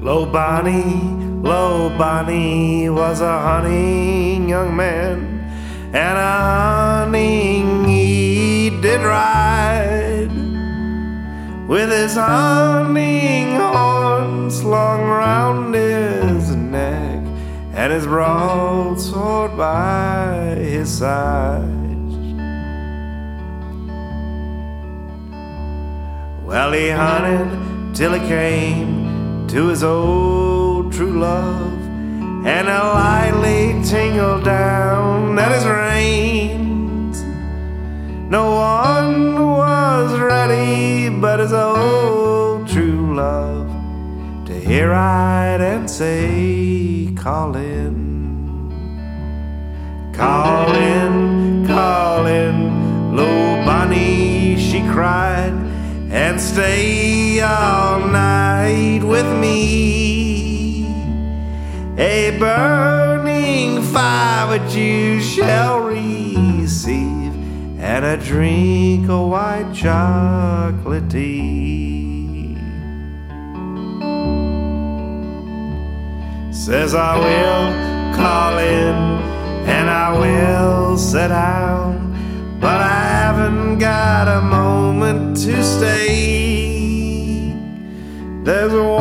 Lowe Bonnie, Lowe Bonnie was a hunting young man, and a hunting he did ride with his hunting horn slung round his neck and his broadsword by his side. Well, he hunted till he came to his old true love, and a lightly tingle down at his reins. No one was ready but his old true love to hear right and say, Call in. A burning fire which you shall receive, and a drink of white chocolate tea. Says I will call in and I will sit down, but I haven't got a moment to stay. There's one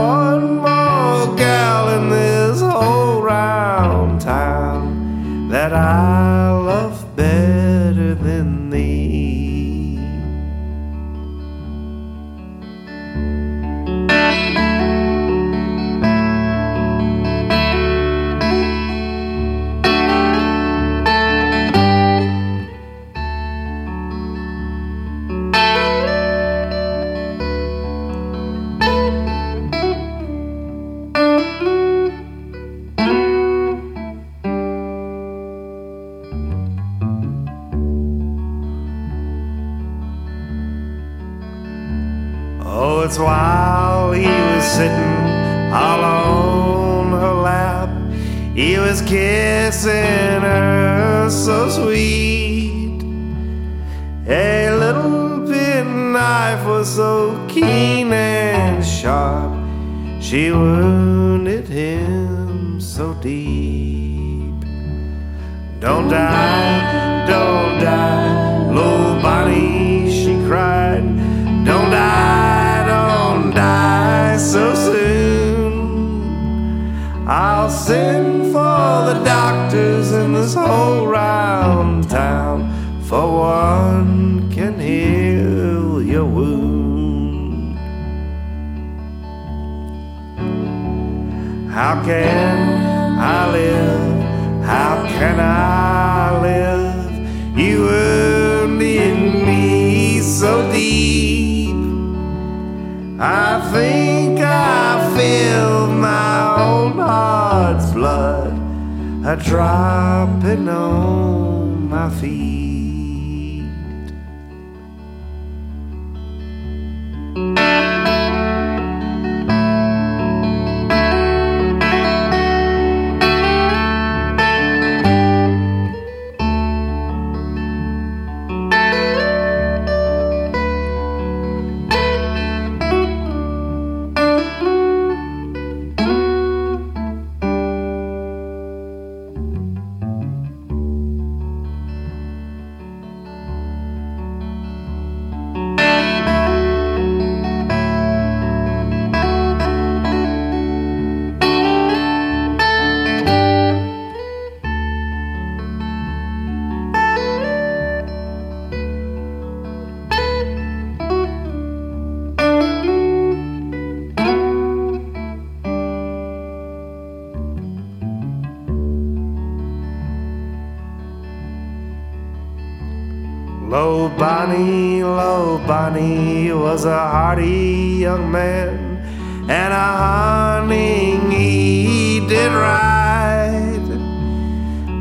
It's while he was sitting all on her lap. He was kissing her so sweet. A little penknife was so keen and sharp. She wounded him so deep. Don't die, can I live? How can I live? You wounded me so deep. I think I feel my own heart's blood a dropping on my feet. Bonnie, Lowe Bonnie was a hearty young man, and a hunting he did ride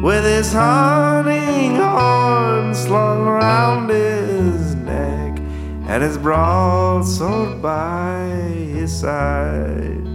with his hunting horn slung round his neck and his broadsword by his side.